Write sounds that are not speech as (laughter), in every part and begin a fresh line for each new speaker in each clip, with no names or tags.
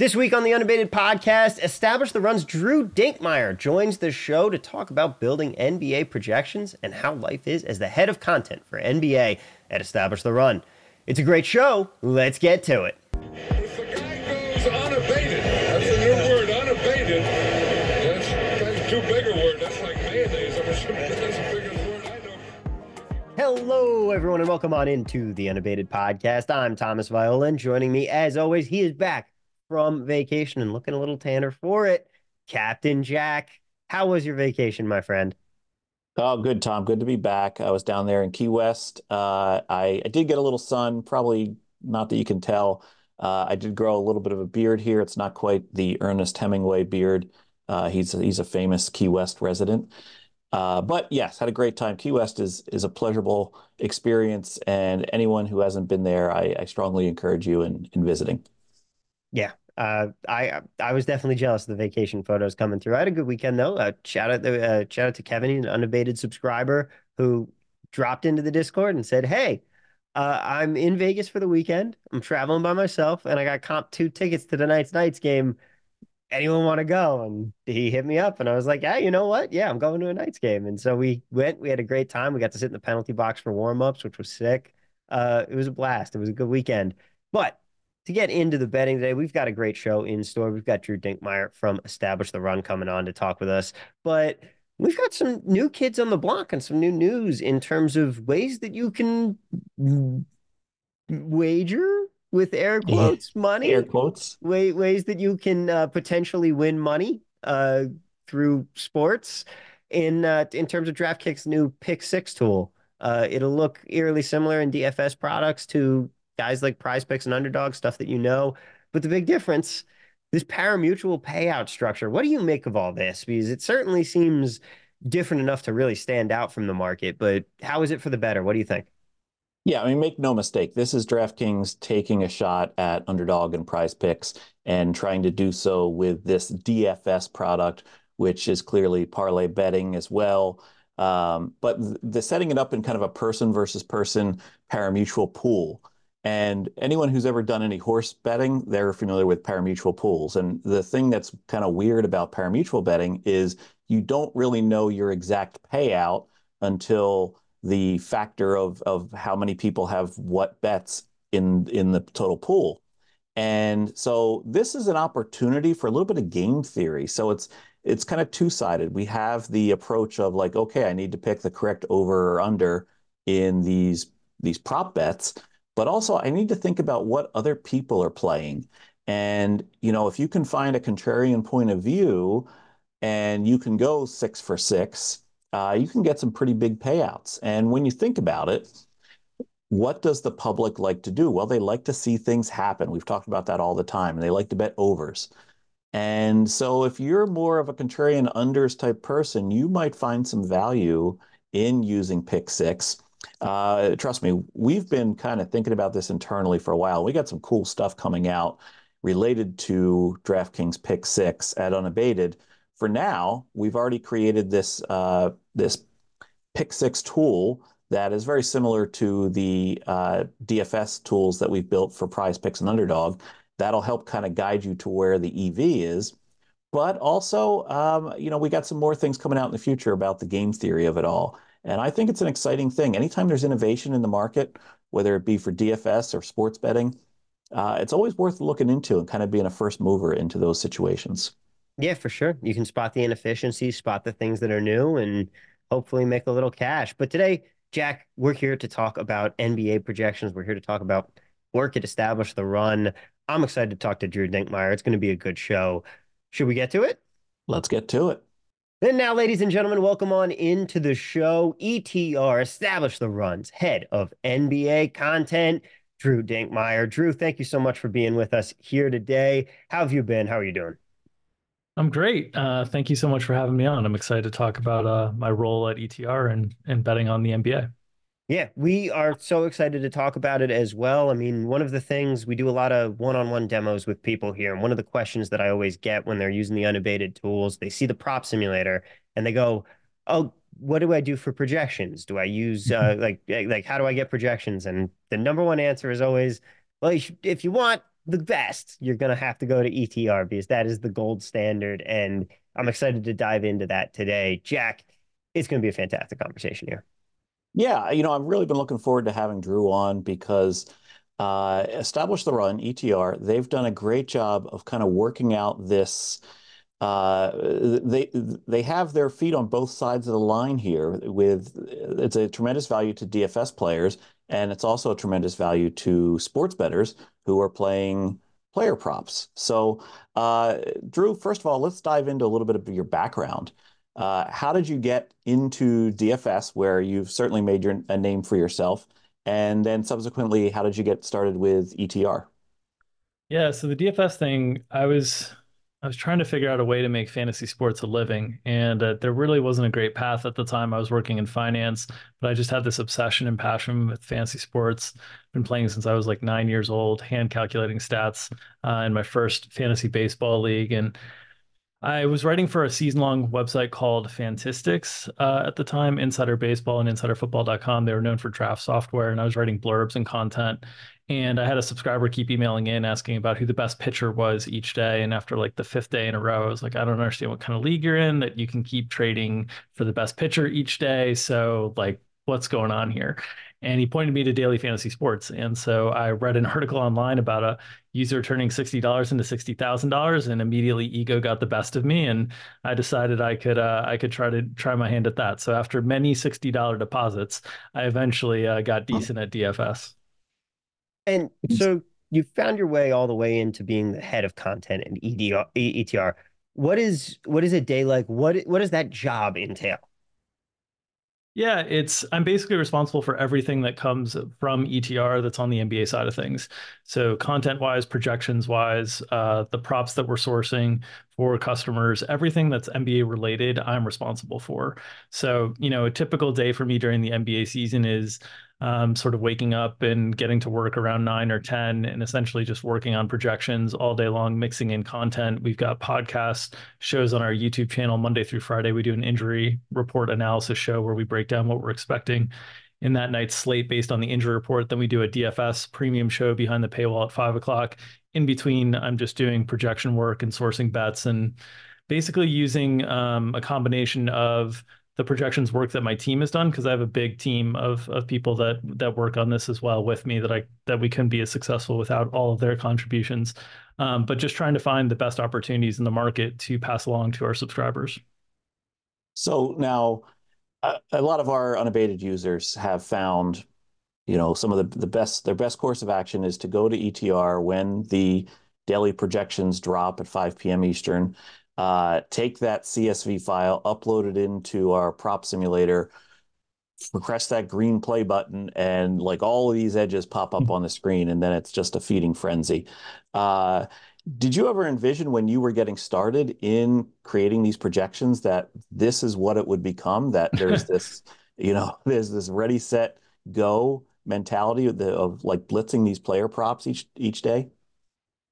This week on the Unabated podcast, Establish the Run's Drew Dinkmeyer joins the show to talk about building NBA projections and how life is as the head of content for NBA at Establish the Run. It's a great show. Let's get to it.
If the guy goes unabated, that's a new word, unabated. That's, that's too big a word. That's like mayonnaise. I'm assuming that's the biggest word I know.
Hello, everyone, and welcome on into the Unabated podcast. I'm Thomas Viola, and joining me, as always, he is back from vacation and looking a little tanner for it. Captain Jack, how was your vacation, my friend?
Oh, good, Tom. Good to be back. I was down there in Key West. Uh, I, I did get a little sun, probably not that you can tell. Uh, I did grow a little bit of a beard here. It's not quite the Ernest Hemingway beard. Uh, he's he's a famous Key West resident. Uh, but yes, had a great time. Key West is is a pleasurable experience, and anyone who hasn't been there, I, I strongly encourage you in in visiting.
Yeah, uh, I I was definitely jealous of the vacation photos coming through. I had a good weekend though. Uh, shout out to uh, shout out to Kevin, an unabated subscriber who dropped into the Discord and said, "Hey, uh, I'm in Vegas for the weekend. I'm traveling by myself, and I got comp two tickets to the Knights Knights game. Anyone want to go?" And he hit me up, and I was like, "Yeah, you know what? Yeah, I'm going to a Knights game." And so we went. We had a great time. We got to sit in the penalty box for warm ups, which was sick. Uh, it was a blast. It was a good weekend, but to get into the betting today, we've got a great show in store. We've got Drew Dinkmeyer from Establish the Run coming on to talk with us, but we've got some new kids on the block and some new news in terms of ways that you can wager with air quotes money,
Air quotes.
way, ways that you can uh, potentially win money uh, through sports in uh, in terms of DraftKings' new Pick Six tool. Uh, it'll look eerily similar in DFS products to guys like Prize Picks and Underdog stuff that you know, but the big difference this pari-mutuel payout structure. What do you make of all this? Because it certainly seems different enough to really stand out from the market, but how is it for the better? What do you think?
Yeah, I mean, make no mistake. This is DraftKings taking a shot at underdog and prize picks and trying to do so with this DFS product, which is clearly parlay betting as well. Um, but the setting it up in kind of a person versus person pari-mutuel pool. And anyone who's ever done any horse betting, they're familiar with pari-mutuel pools. And the thing that's kind of weird about pari-mutuel betting is you don't really know your exact payout until the factor of of how many people have what bets in in the total pool. And so this is an opportunity for a little bit of game theory. So it's it's kind of two-sided. We have the approach of like, okay, I need to pick the correct over or under in these these prop bets, but also I need to think about what other people are playing. And you know, if you can find a contrarian point of view and you can go six for six, uh, you can get some pretty big payouts. And when you think about it, what does the public like to do? Well, they like to see things happen. We've talked about that all the time, and they like to bet overs. And so, if you're more of a contrarian unders type person, you might find some value in using pick six. Uh, trust me, we've been kind of thinking about this internally for a while. We got some cool stuff coming out related to DraftKings pick six at unabated for now, we've already created this uh, this pick six tool that is very similar to the uh, DFS tools that we've built for prize picks and underdog. That'll help kind of guide you to where the EV is. But also, um, you know, we got some more things coming out in the future about the game theory of it all. And I think it's an exciting thing. Anytime there's innovation in the market, whether it be for DFS or sports betting, uh, it's always worth looking into and kind of being a first mover into those situations.
Yeah, for sure. You can spot the inefficiencies, spot the things that are new, and hopefully make a little cash. But today, Jack, we're here to talk about NBA projections. We're here to talk about work it establish the run. I'm excited to talk to Drew Dinkmeyer. It's going to be a good show. Should we get to it?
Let's get to it.
Then now, ladies and gentlemen, welcome on into the show. ETR Establish the Runs, head of NBA content, Drew Dinkmeyer. Drew, thank you so much for being with us here today. How have you been? How are you doing?
I'm great. Uh, thank you so much for having me on. I'm excited to talk about uh, my role at ETR and, and betting on the NBA.
Yeah, we are so excited to talk about it as well. I mean, one of the things we do a lot of one on one demos with people here. And one of the questions that I always get when they're using the unabated tools, they see the prop simulator and they go, Oh, what do I do for projections? Do I use (laughs) uh, like, like, how do I get projections? And the number one answer is always, well, you should, if you want, the best, you're going to have to go to ETR because that is the gold standard. And I'm excited to dive into that today. Jack, it's going to be a fantastic conversation here.
Yeah, you know, I've really been looking forward to having Drew on because uh, Establish the Run, ETR, they've done a great job of kind of working out this. Uh, they they have their feet on both sides of the line here. With it's a tremendous value to DFS players, and it's also a tremendous value to sports bettors who are playing player props. So, uh, Drew, first of all, let's dive into a little bit of your background. Uh, how did you get into DFS, where you've certainly made your, a name for yourself? And then subsequently, how did you get started with ETR?
Yeah, so the DFS thing, I was I was trying to figure out a way to make fantasy sports a living, and uh, there really wasn't a great path at the time. I was working in finance, but I just had this obsession and passion with fantasy sports. Been playing since I was like nine years old, hand calculating stats uh, in my first fantasy baseball league, and I was writing for a season long website called Fantistics uh, at the time, Insider Baseball and InsiderFootball.com. They were known for draft software, and I was writing blurbs and content. And I had a subscriber keep emailing in asking about who the best pitcher was each day. And after like the fifth day in a row, I was like, I don't understand what kind of league you're in that you can keep trading for the best pitcher each day. So, like, what's going on here? And he pointed me to daily fantasy sports. And so i read an (laughs) article online about a user turning $60 into $60000 and immediately ego got the best of me and i decided i could uh, i could try to try my hand at that. So after many $60 deposits i eventually uh, got decent at dfs
and so you found your way all the way into being the head of content in EDR, etr what is what is a day like? What what does that job entail
yeah, it's I'm basically responsible for everything that comes from ETR that's on the NBA side of things. So content wise, projections wise, uh, the props that we're sourcing for customers, everything that's NBA related, I'm responsible for. So you know, a typical day for me during the NBA season is sort of waking up and getting to work around nine or 10 and essentially just working on projections all day long, mixing in content. We've got podcast shows on our YouTube channel Monday through Friday. We do an injury report analysis show where we break down what we're expecting in that night's slate based on the injury report. Then we do a DFS premium show behind the paywall at five o'clock. In between, I'm just doing projection work and sourcing bets and basically using um, a combination of the projections work that my team has done because I have a big team of of people that that work on this as well with me that I that we couldn't be as successful without all of their contributions. Um, but just trying to find the best opportunities in the market to pass along to our subscribers.
So now, a, a lot of our unabated users have found, you know, some of the the best their best course of action is to go to ETR when the daily projections drop at 5 p.m. Eastern uh, take that CSV file, upload it into our prop simulator, press that green play button, and like all of these edges pop up on the screen, and then it's just a feeding frenzy. Uh, did you ever envision when you were getting started in creating these projections that this is what it would become? That there's (laughs) this, you know, (laughs) there's this ready, set, go mentality of, the, of like blitzing these player props each each day?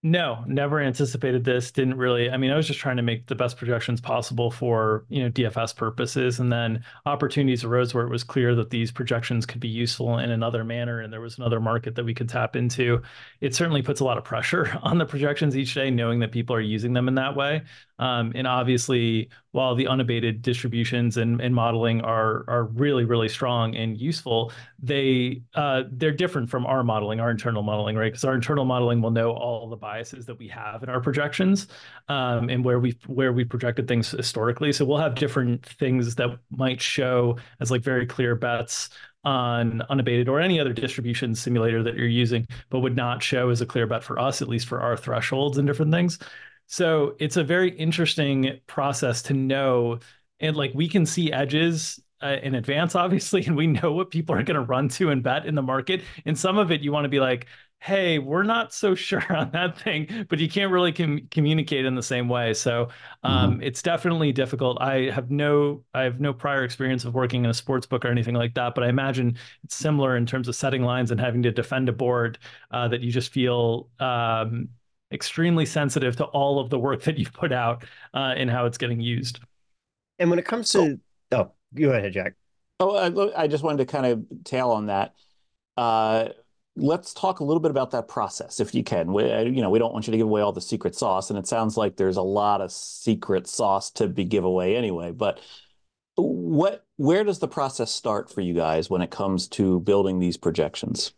No, never anticipated this. Didn't really. I mean, I was just trying to make the best projections possible for, you know, DFS purposes. And then opportunities arose where it was clear that these projections could be useful in another manner and there was another market that we could tap into. It certainly puts a lot of pressure (laughs) on the projections each day, knowing that people are using them in that way. Um, and obviously, while the unabated distributions and, modeling are really really strong and useful, they uh, they're different from our modeling, our internal modeling, right? Because our internal modeling will know all the biases that we have in our projections um, and where we where we projected things historically. So we'll have different things that might show as like very clear bets on unabated or any other distribution simulator that you're using, but would not show as a clear bet for us, at least for our thresholds and different things. So it's a very interesting process to know. And like we can see edges uh, in advance, obviously, (laughs) and we know what people are going to run to and bet in the market. And some of it you want to be like, hey, we're not so (laughs) sure on that thing, but you can't really com- communicate in the same way. So um, mm-hmm. it's definitely difficult. I have no, I have no prior experience of working in a sports book or anything like that, but I imagine it's similar in terms of setting lines and having to defend a board uh, that you just feel um, extremely sensitive to all of the work that you've put out uh, and how it's getting used.
And when it comes to, oh, go ahead, Jack.
Oh, I, I just wanted to kind of tail on that. Uh, let's talk a little bit about that process, if you can. We, you know, we don't want you to give away all the secret sauce, and it sounds like there's a lot of secret sauce to be giveaway anyway. But what, where does the process start for you guys when it comes to building these projections?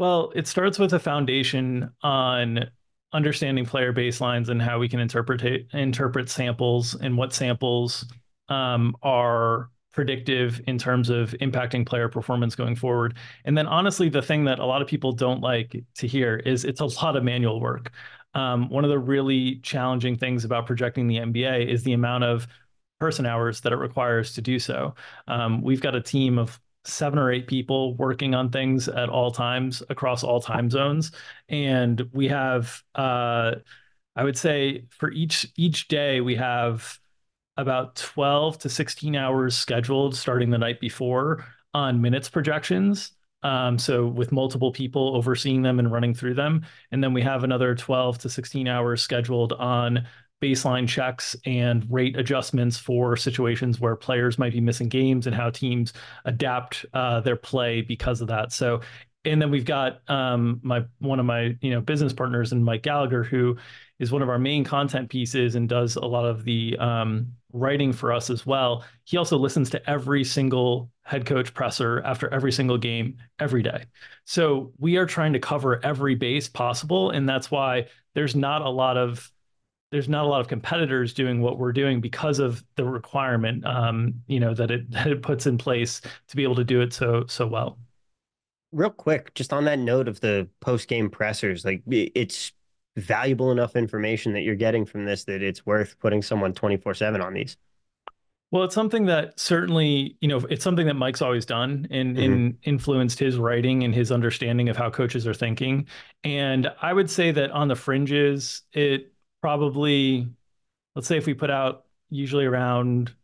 Well, it starts with a foundation on understanding player baselines and how we can interpret interpret samples and what samples um, are predictive in terms of impacting player performance going forward. And then honestly, the thing that a lot of people don't like to hear is it's a lot of manual work. Um, one of the really challenging things about projecting the NBA is the amount of person hours that it requires to do so. Um, we've got a team of seven or eight people working on things at all times across all time zones, and we have, uh, I would say, for each each day we have about 12 to 16 hours scheduled starting the night before on minutes projections. Um, so with multiple people overseeing them and running through them. And then we have another 12 to 16 hours scheduled on baseline checks and rate adjustments for situations where players might be missing games and how teams adapt uh, their play because of that. So and then we've got um, my one of my you know business partners and Mike Gallagher, who is one of our main content pieces and does a lot of the um, writing for us as well. He also listens to every single head coach presser after every single game every day. So we are trying to cover every base possible, and that's why there's not a lot of there's not a lot of competitors doing what we're doing because of the requirement, um, you know, that it (laughs) that it puts in place to be able to do it so so well
real quick, just on that note of the post game pressers, like it's valuable enough information that you're getting from this that it's worth putting someone 24 7 on these.
Well, it's something that certainly, you know, it's something that Mike's always done and, mm-hmm. and influenced his writing and his understanding of how coaches are thinking. And I would say that on the fringes, it probably, let's say if we put out usually around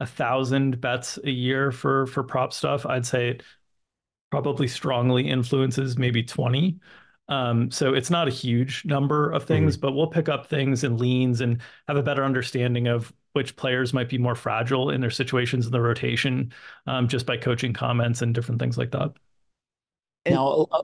a thousand bets a year for for prop stuff, I'd say it probably strongly influences maybe 20. Um, so it's not a huge number of things, mm-hmm. but we'll pick up things and leans and have a better understanding of which players might be more fragile in their situations in the rotation um, just by coaching comments and different things like that.
Now, uh,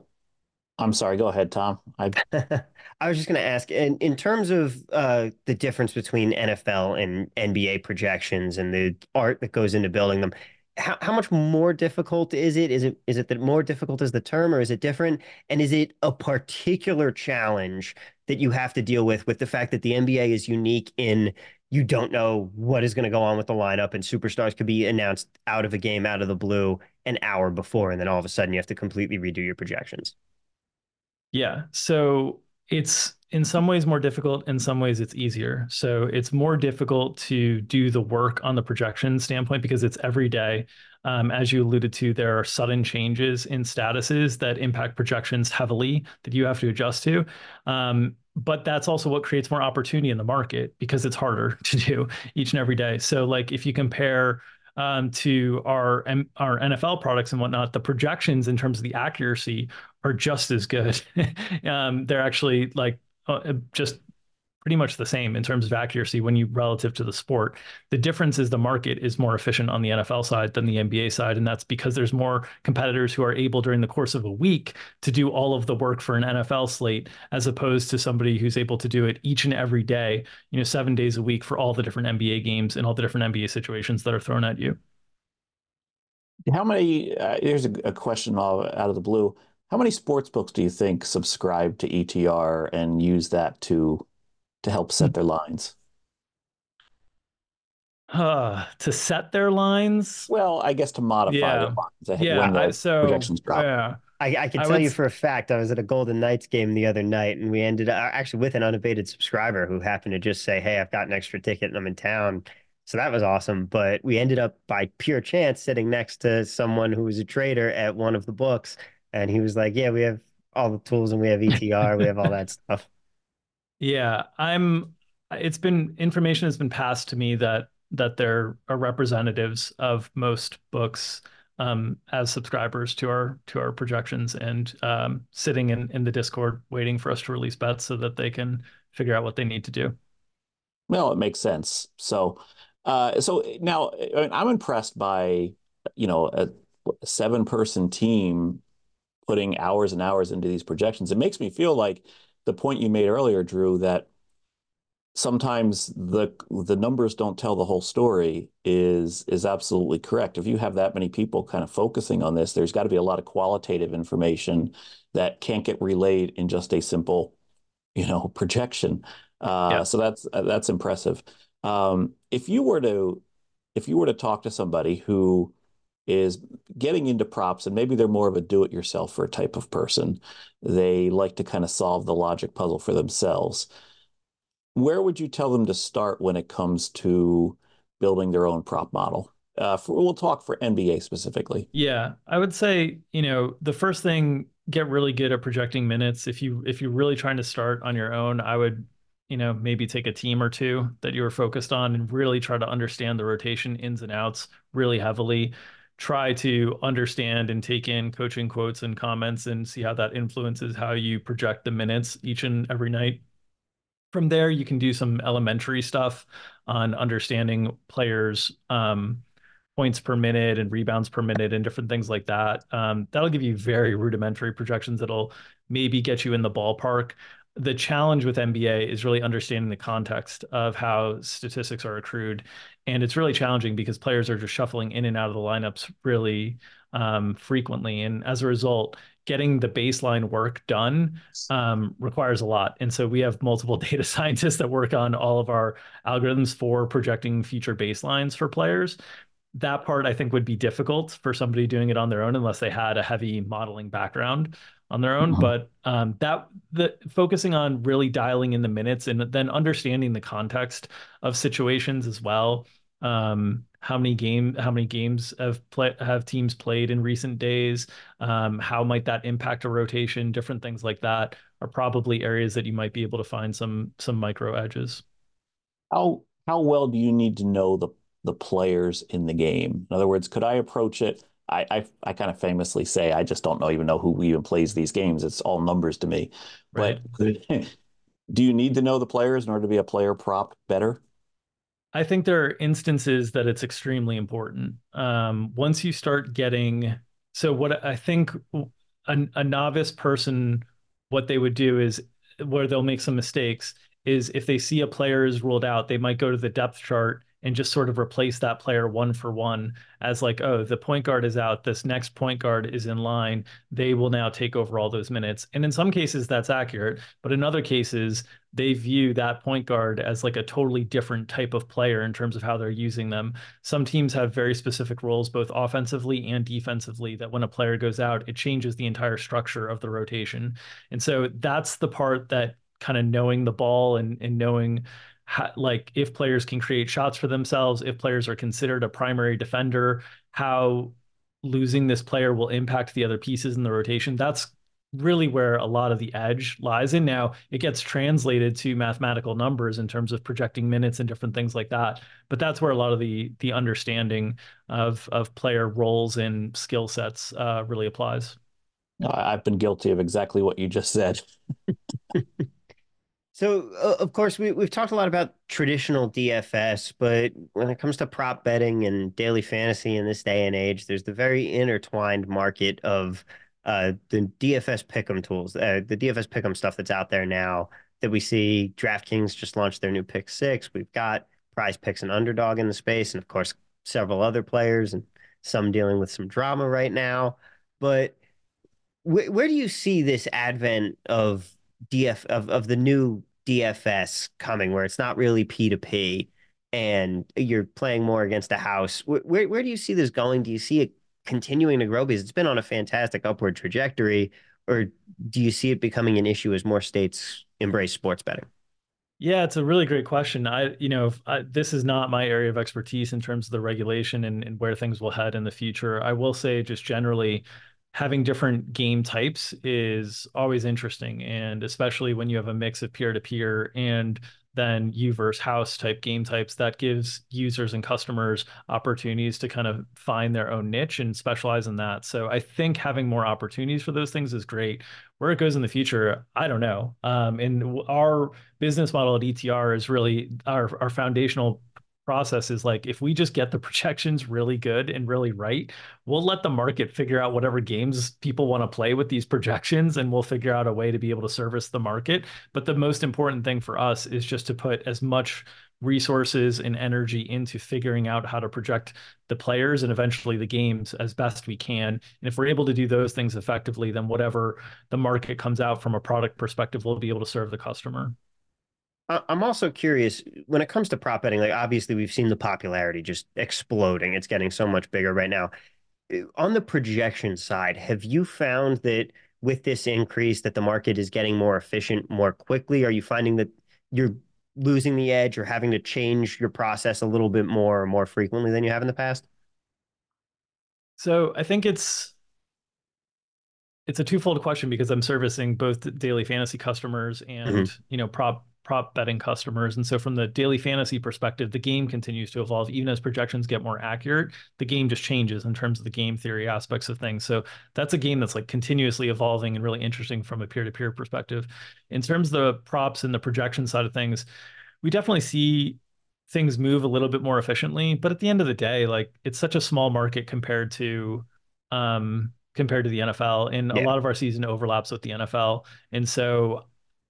I'm sorry, go ahead, Tom. I, (laughs)
I was just going to ask in, in terms of uh, the difference between NFL and NBA projections and the art that goes into building them how, how much more difficult is it? Is it is it that more difficult is the term, or is it different? And is it a particular challenge that you have to deal with with the fact that the NBA is unique in you don't know what is going to go on with the lineup, and superstars could be announced out of a game out of the blue an hour before, and then all of a sudden you have to completely redo your projections.
Yeah. So it's in some ways more difficult in some ways it's easier. So it's more difficult to do the work on the projection standpoint because it's every day. Um, as you alluded to there are sudden changes in statuses that impact projections heavily that you have to adjust to. Um, but that's also what creates more opportunity in the market because it's harder (laughs) to do each and every day. So like if you compare um, to our our NFL products and whatnot, the projections in terms of the accuracy are just as good. (laughs) um, they're actually like uh, just pretty much the same in terms of accuracy when you relative to the sport. The difference is the market is more efficient on the NFL side than the NBA side, and that's because there's more competitors who are able during the course of a week to do all of the work for an NFL slate, as opposed to somebody who's able to do it each and every day, you know, seven days a week for all the different NBA games and all the different NBA situations that are thrown at you.
How many? Uh, here's a, a question out of the blue. How many sports books do you think subscribe to ETR and use that to to help set their lines?
Uh, to set their lines?
Well, I guess to modify yeah. their lines
yeah, when the so, projections drop. Yeah.
I, I can tell you for a fact, I was at a Golden Knights game the other night, and we ended up actually with an unabated subscriber who happened to just say, "Hey, I've got an extra ticket and I'm in town." So that was awesome. But we ended up by pure chance sitting next to someone who was a trader at one of the books, and he was like, "Yeah, we have all the tools and we have ETR, we have all that (laughs) stuff."
Yeah, I'm. It's been information has been passed to me that that there are representatives of most books um, as subscribers to our to our projections and um, sitting in in the Discord waiting for us to release bets so that they can figure out what they need to do.
Well, it makes sense. So, uh, so now I am impressed by you know a, a seven person team putting hours and hours into these projections. It makes me feel like the point you made earlier, Drew, that sometimes the the numbers don't tell the whole story is is absolutely correct. If you have that many people kind of focusing on this, there's got to be a lot of qualitative information that can't get relayed in just a simple, you know, projection. Uh, yeah. So that's uh, that's impressive. Um, if you were to if you were to talk to somebody who is getting into props and maybe they're more of a do-it-yourselfer type of person, they like to kind of solve the logic puzzle for themselves where would you tell them to start when it comes to building their own prop model? Uh, for, we'll talk for NBA specifically.
Yeah, I would say you know the first thing get really good at projecting minutes. If you if you're really trying to start on your own, I would you know maybe take a team or two that you were focused on and really try to understand the rotation ins and outs really heavily. Try to understand and take in coaching quotes and comments and see how that influences how you project the minutes each and every night from there, you can do some elementary stuff on understanding players' um, points per minute and rebounds per minute and different things like that. Um, that'll give you very rudimentary projections that'll maybe get you in the ballpark. The challenge with NBA is really understanding the context of how statistics are accrued. And it's really challenging because players are just shuffling in and out of the lineups really um, frequently. And as a result, getting the baseline work done um, requires a lot. And so we have multiple (laughs) data scientists that work on all of our algorithms for projecting future baselines for players. That part I think would be difficult for somebody doing it on their own unless they had a heavy modeling background on their own. Mm-hmm. But um, that the focusing on really dialing in the minutes and then understanding the context of situations as well. Um, how many game how many games have play have teams played in recent days um, how might that impact a rotation different things like that are probably areas that you might be able to find some some micro edges
how how well do you need to know the the players in the game in other words could i approach it I, I, I kind of famously say I just don't know even know who even plays these games. It's all numbers to me. Right. But (laughs) do you need to know the players in order to be a player prop better?
I think there are instances that it's extremely important. Um, once you start getting, so what I think a, a novice person, what they would do is where they'll make some mistakes is if they see a player is ruled out, they might go to the depth chart and just sort of replace that player one for one as like, oh, the point guard is out. This next point guard is in line. They will now take over all those minutes. And in some cases, that's accurate. But in other cases, they view that point guard as like a totally different type of player in terms of how they're using them. Some teams have very specific roles, both offensively and defensively, that when a player goes out, it changes the entire structure of the rotation. And so that's the part that kind of knowing the ball and, and knowing how, like if players can create shots for themselves, if players are considered a primary defender, how losing this player will impact the other pieces in the rotation. That's really where a lot of the edge lies in. Now it gets translated to mathematical numbers in terms of projecting minutes and different things like that but that's where a lot of the the understanding of of player roles and skill sets uh, really applies.
I've been guilty of exactly what you just said (laughs)
So, uh, of course, we, we've talked a lot about traditional DFS, but when it comes to prop betting and daily fantasy in this day and age, there's the very intertwined market of uh, the DFS pick'em tools, uh, the DFS pick'em stuff that's out there now that we see. DraftKings just launched their new pick six. We've got prize picks and underdog in the space, and of course, several other players and some dealing with some drama right now. But wh- where do you see this advent of DF of, of the new DFS coming where it's not really P2P and you're playing more against a house. Where, where where do you see this going? Do you see it continuing to grow because it's been on a fantastic upward trajectory or do you see it becoming an issue as more states embrace sports betting?
Yeah, it's a really great question. I, you know, I, this is not my area of expertise in terms of the regulation and, and where things will head in the future. I will say, just generally, having different game types is always interesting and especially when you have a mix of peer-to-peer and then you versus house type game types that gives users and customers opportunities to kind of find their own niche and specialize in that. So i think having more opportunities for those things is great. Where it goes in the future i don't know. Um, and our business model at etr is really our, our foundational process is like if we just get the (laughs) projections really good and really right, we'll let the market figure out whatever games people want to play with these projections and we'll figure out a way to be able to service the market. But the most important thing for us is just to put as much resources and energy into figuring out how to project the players and eventually the games as best we can. And if we're able to do those things effectively, then whatever the market comes out from a product perspective, we'll be able to serve the customer.
I'm also curious when it comes to prop betting, like obviously we've seen the popularity just exploding. It's getting so much bigger right now. On the projection side, have you found that with this increase that the market is getting more efficient more quickly? Are you finding that you're losing the edge or having to change your process a little bit more or more frequently than you have in the past?
So I think it's it's a twofold question because I'm servicing both daily fantasy customers and mm-hmm. you know prop prop betting customers. And so from the daily fantasy perspective, the game continues to evolve. Even as projections get more accurate, the game just changes in terms of the game theory aspects of things. So that's a game that's like continuously evolving and really interesting from a peer-to-peer perspective. In terms of the props and the projection side of things, we definitely see things move a little bit more efficiently. But at the end of the day, like it's such a small market compared to um compared to the NFL. And yeah. a lot of our season overlaps with the NFL. And so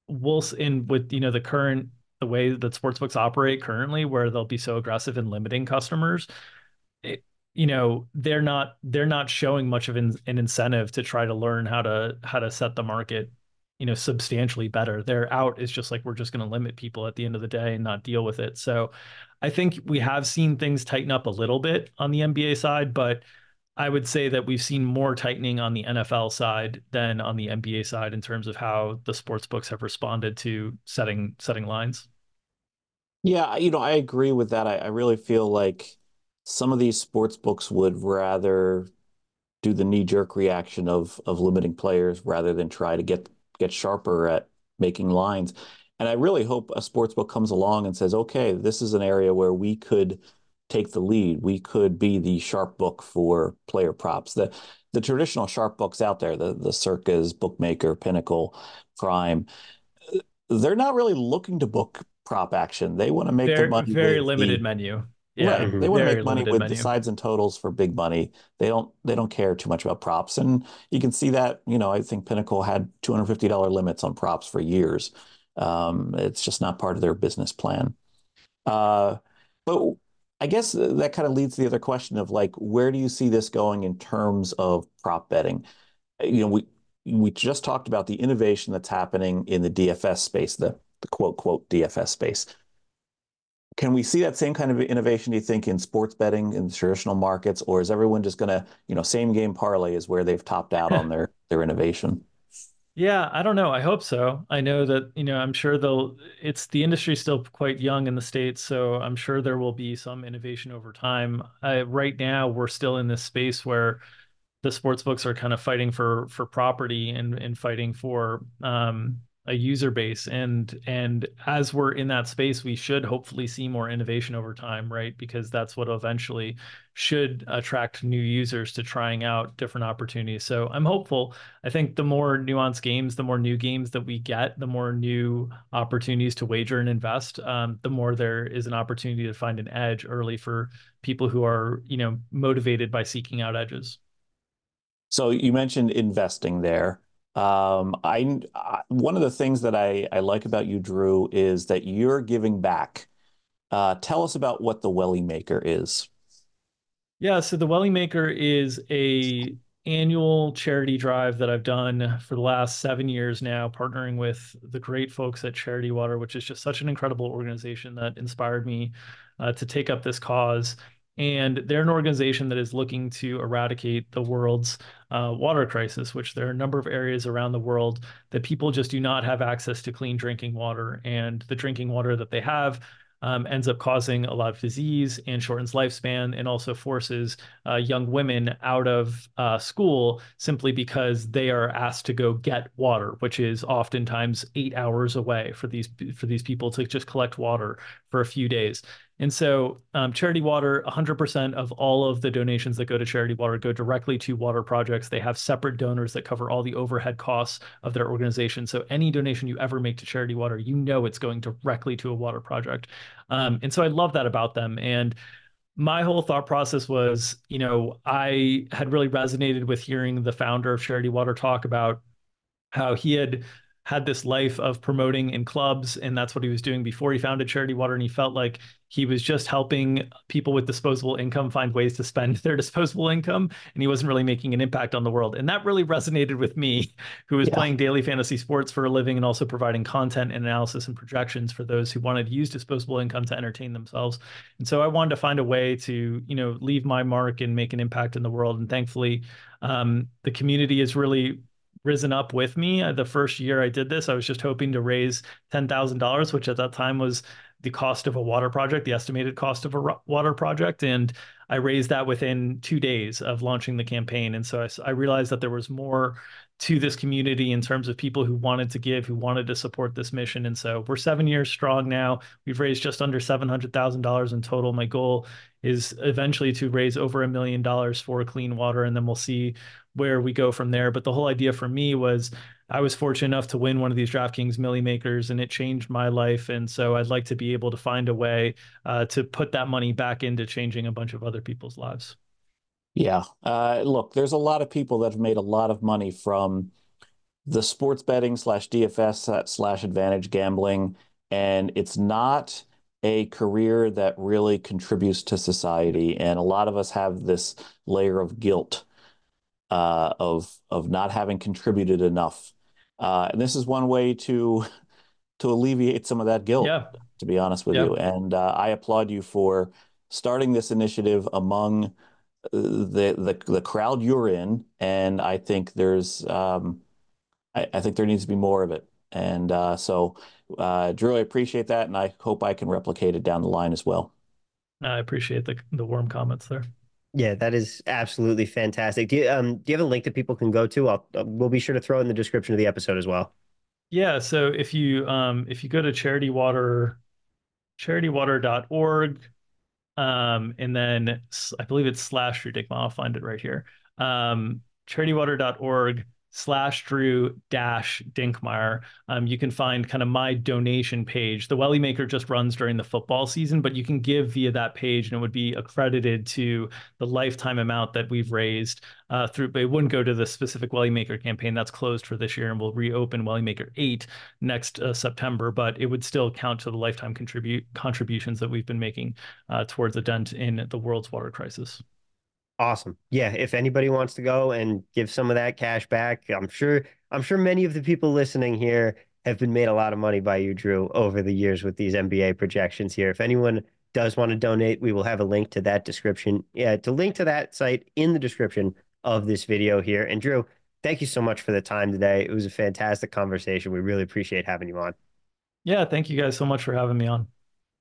we'll in with you know the current the way that sportsbooks operate currently where they'll be so aggressive in limiting customers it, you know they're not they're not showing much of an, an incentive to try to learn how to how to set the market you know substantially better. Their out is just like we're just going to limit people at the end of the day and not deal with it. So i think we have seen things tighten up a little bit on the nba side but I would say that we've seen more tightening on the NFL side than on the NBA side in terms of how the sports books have responded to setting setting lines.
Yeah, you know, I agree with that. I, I really feel like some of these sports books would rather do the knee jerk reaction of of limiting players rather than try to get get sharper at making lines. And I really hope a sports book comes along and says, okay, this is an area where we could take the lead. We could be the sharp book for player props. The the traditional sharp books out there, the the Circas, Bookmaker, Pinnacle, Prime, they're not really looking to book prop action. They want to make their money.
Very limited the, menu.
Yeah, right. Mm-hmm. they want to make money with menu. the sides and totals for big money. They don't they don't care too much about props, and you can see that. You know, I think Pinnacle had two hundred fifty dollar limits on props for years. Um, it's just not part of their business plan. Uh, but I guess uh, that kind of leads to the other question of like, where do you see this going in terms of prop betting? Uh, you know, we we just talked about the innovation that's happening in the DFS space, the the quote quote DFS space. Can we see that same kind of innovation, do you think, in sports betting in traditional markets, or is everyone just going to, you know, same game parlay is where they've topped out (laughs) on their their innovation?
Yeah, I don't know. I hope so. I know that, you know, I'm sure they'll, it's the industry still quite young in the States, so I'm sure there will be some innovation over time. right now, we're still in this space where the sports books are kind of fighting for for property and and fighting for um, a user base and and as we're in that space we should hopefully see more innovation over time right? Because that's what eventually should attract new users to trying out different opportunities. So i'm hopeful. I think the more nuanced games the more new games that we get the more new opportunities to wager and invest um, the more there is an opportunity to find an edge early for people who are you know motivated by seeking out edges.
So you mentioned investing there um, I, I, one of the things that I, I like about you, Drew, is that you're giving back. Uh, tell us about what the Welly Maker is.
Yeah, so the Welly Maker is a annual charity drive that I've done for the last seven years now, partnering with the great folks at Charity Water, which is just such an incredible organization that inspired me uh, to take up this cause. And they're an organization that is looking to eradicate the world's uh, water crisis, which there are a number of areas around the world that people just do not have access to clean drinking water. And the drinking water that they have um, ends up causing a lot of disease and shortens lifespan and also forces uh, young women out of uh, school simply because they are asked to go get water, which is oftentimes eight hours away for these for these people to just collect water for a few days. And so, um, Charity Water, 100% of all of the donations that go to Charity Water go directly to water projects. They have separate donors that cover all the overhead costs of their organization. So, any donation you ever make to Charity Water, you know it's going directly to a water project. Um, and so, I love that about them. And my whole thought process was, you know, I had really resonated with hearing the founder of Charity Water talk about how he had had this life of promoting in clubs and that's what he was doing before he founded charity water and he felt like he was just helping people with disposable income find ways to spend (laughs) their disposable income and he wasn't really making an impact on the world. And that really resonated with me (laughs) who was yeah. playing daily fantasy sports for a living and also providing content and analysis and projections for those who wanted to use disposable income to entertain themselves. And so i wanted to find a way to you know leave my mark and make an impact in the world. And thankfully um, the community is really risen up with me. Uh, the first year I did this, I was just hoping to raise $10,000, which at that time was the cost of a water project, the estimated cost of a water project. And I raised that within two days of launching the campaign. And so I, I realized that there was more to this community in terms of people who wanted to give, who wanted to support this mission. And so we're seven years strong now. We've raised just under $700,000 in total. My goal is eventually to raise over a million dollars for clean water. And then we'll see where we go from there. But the whole idea for me was I was fortunate enough to win one of these DraftKings Milly Makers, and it changed my life. And so I'd like to be able to find a way uh, to put that money back into changing a bunch of other people's lives.
Yeah. Uh, look, there's a lot of people that have made a lot of money from the sports betting slash DFS slash advantage gambling, and it's not a career that really contributes to society. And a lot of us have this layer of guilt uh, of of not having contributed enough. Uh, and this is one way to to alleviate some of that guilt.
Yeah.
To be honest with you, and uh, I applaud you for starting this initiative among uh, the the the crowd you're in, and I think there's um, I, I think there needs to be more of it. And uh, so, uh, Drew, I appreciate that, and I hope I can replicate it down the line as well.
I appreciate the the warm comments there.
Yeah, that is absolutely fantastic. Do you um do you have a link that people can go to? I'll uh, we'll be sure to throw in the description of the episode as well.
Yeah, so if you um if you go to charity water charitywater.org um and then I believe it's slash Drew Dinkmeyer. I'll find it right here. Um charitywater.org slash Drew dash Dinkmeyer. Um, you can find kind of my donation page. The Welly Maker just runs during the football season, but you can give via that page and it would be accredited to the lifetime amount that we've raised uh, through, but it wouldn't go to the specific Welly Maker campaign that's closed for this year and we'll reopen Welly Maker 8 next uh, September, but it would still count to the lifetime contribute contributions that we've been making uh, towards a dent in the world's water crisis.
Awesome. Yeah, if anybody wants to go and give some of that cash back, I'm sure I'm sure many of the people listening here have been made a lot of money by you, Drew, over the years with these NBA projections here. If anyone does want to donate, we will have a link to that description. Yeah, to link to that site in the description of this video here. And Drew, thank you so much for the time today. It was a fantastic conversation. We really appreciate having you on.
Yeah, thank you guys so much for having me on.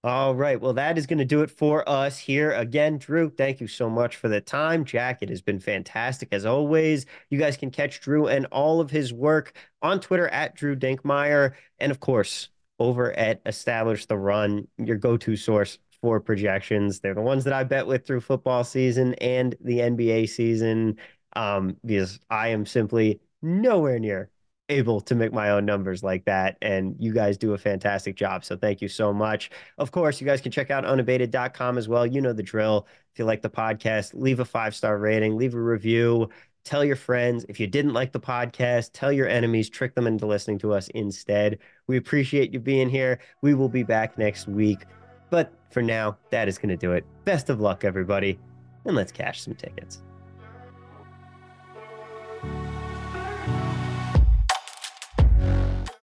All right. Well, that is going to do it for us here. Again, Drew, thank you so much for the time. Jack, it has been fantastic as always. You guys can catch Drew and all of his work on Twitter at Drew Dinkmeyer. And of course, over at Establish the Run, your go to source for projections. They're the ones that I bet with through football season and the NBA season um, because I am simply nowhere near able to make my own numbers like that. And you guys do a fantastic job. So thank you so much. Of course, you guys can check out unabated.com as well. You know the drill. If you like the podcast, leave a five star rating, leave a review, tell your friends. If you didn't like the podcast, tell your enemies, trick them into listening to us instead. We appreciate you being here. We will be back next week. But for now, that is going to do it. Best of luck, everybody, and let's cash some tickets.